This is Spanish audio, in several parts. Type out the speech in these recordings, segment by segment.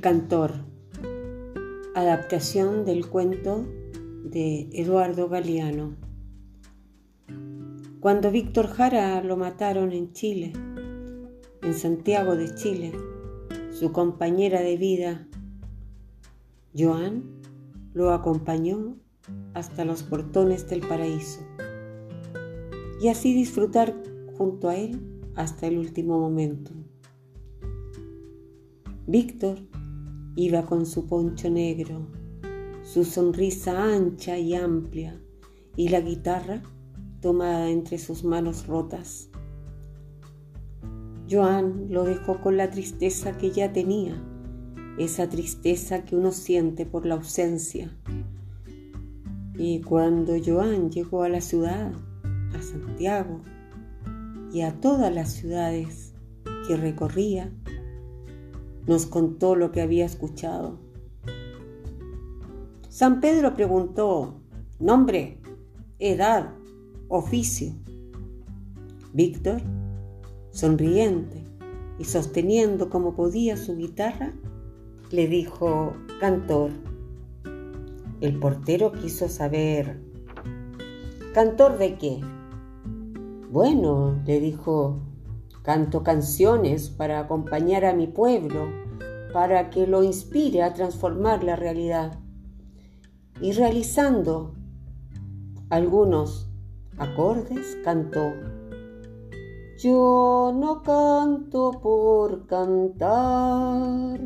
cantor. Adaptación del cuento de Eduardo Galeano. Cuando Víctor Jara lo mataron en Chile, en Santiago de Chile, su compañera de vida, Joan, lo acompañó hasta los portones del paraíso y así disfrutar junto a él hasta el último momento. Víctor iba con su poncho negro, su sonrisa ancha y amplia y la guitarra tomada entre sus manos rotas. Joan lo dejó con la tristeza que ya tenía, esa tristeza que uno siente por la ausencia. Y cuando Joan llegó a la ciudad, a Santiago y a todas las ciudades que recorría, nos contó lo que había escuchado. San Pedro preguntó, nombre, edad, oficio. Víctor, sonriente y sosteniendo como podía su guitarra, le dijo, cantor. El portero quiso saber, ¿cantor de qué? Bueno, le dijo Canto canciones para acompañar a mi pueblo, para que lo inspire a transformar la realidad. Y realizando algunos acordes, cantó. Yo no canto por cantar,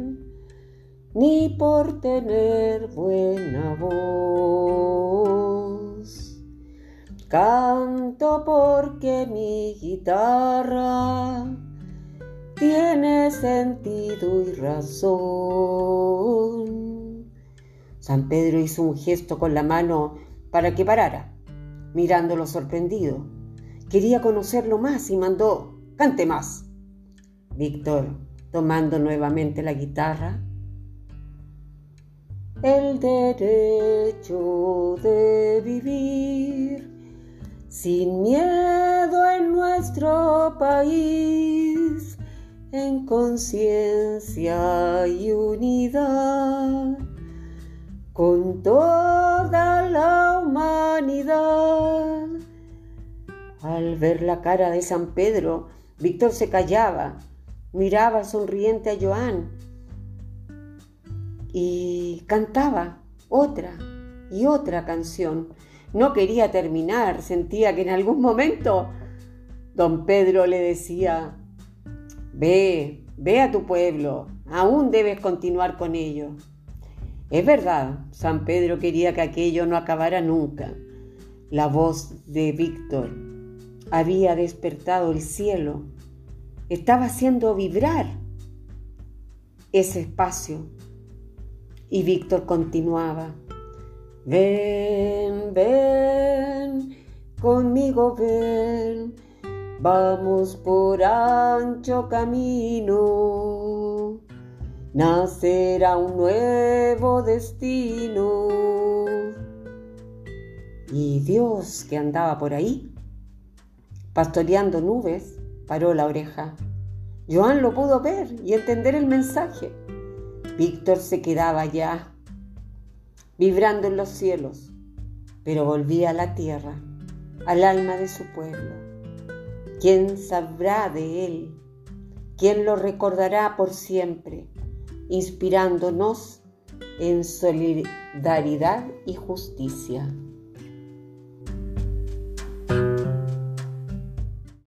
ni por tener buena voz Canto porque mi guitarra tiene sentido y razón. San Pedro hizo un gesto con la mano para que parara, mirándolo sorprendido. Quería conocerlo más y mandó, cante más. Víctor, tomando nuevamente la guitarra, el derecho de vivir sin miedo en nuestro país, en conciencia y unidad, con toda la humanidad. Al ver la cara de San Pedro, Víctor se callaba, miraba sonriente a Joan y cantaba otra y otra canción no quería terminar, sentía que en algún momento don Pedro le decía, ve, ve a tu pueblo, aún debes continuar con ello. Es verdad, San Pedro quería que aquello no acabara nunca. La voz de Víctor había despertado el cielo, estaba haciendo vibrar ese espacio. Y Víctor continuaba. Ven, ven, conmigo ven, vamos por ancho camino, nacerá un nuevo destino. Y Dios que andaba por ahí, pastoreando nubes, paró la oreja. Joan lo pudo ver y entender el mensaje. Víctor se quedaba ya vibrando en los cielos, pero volvía a la tierra, al alma de su pueblo. ¿Quién sabrá de él? ¿Quién lo recordará por siempre, inspirándonos en solidaridad y justicia?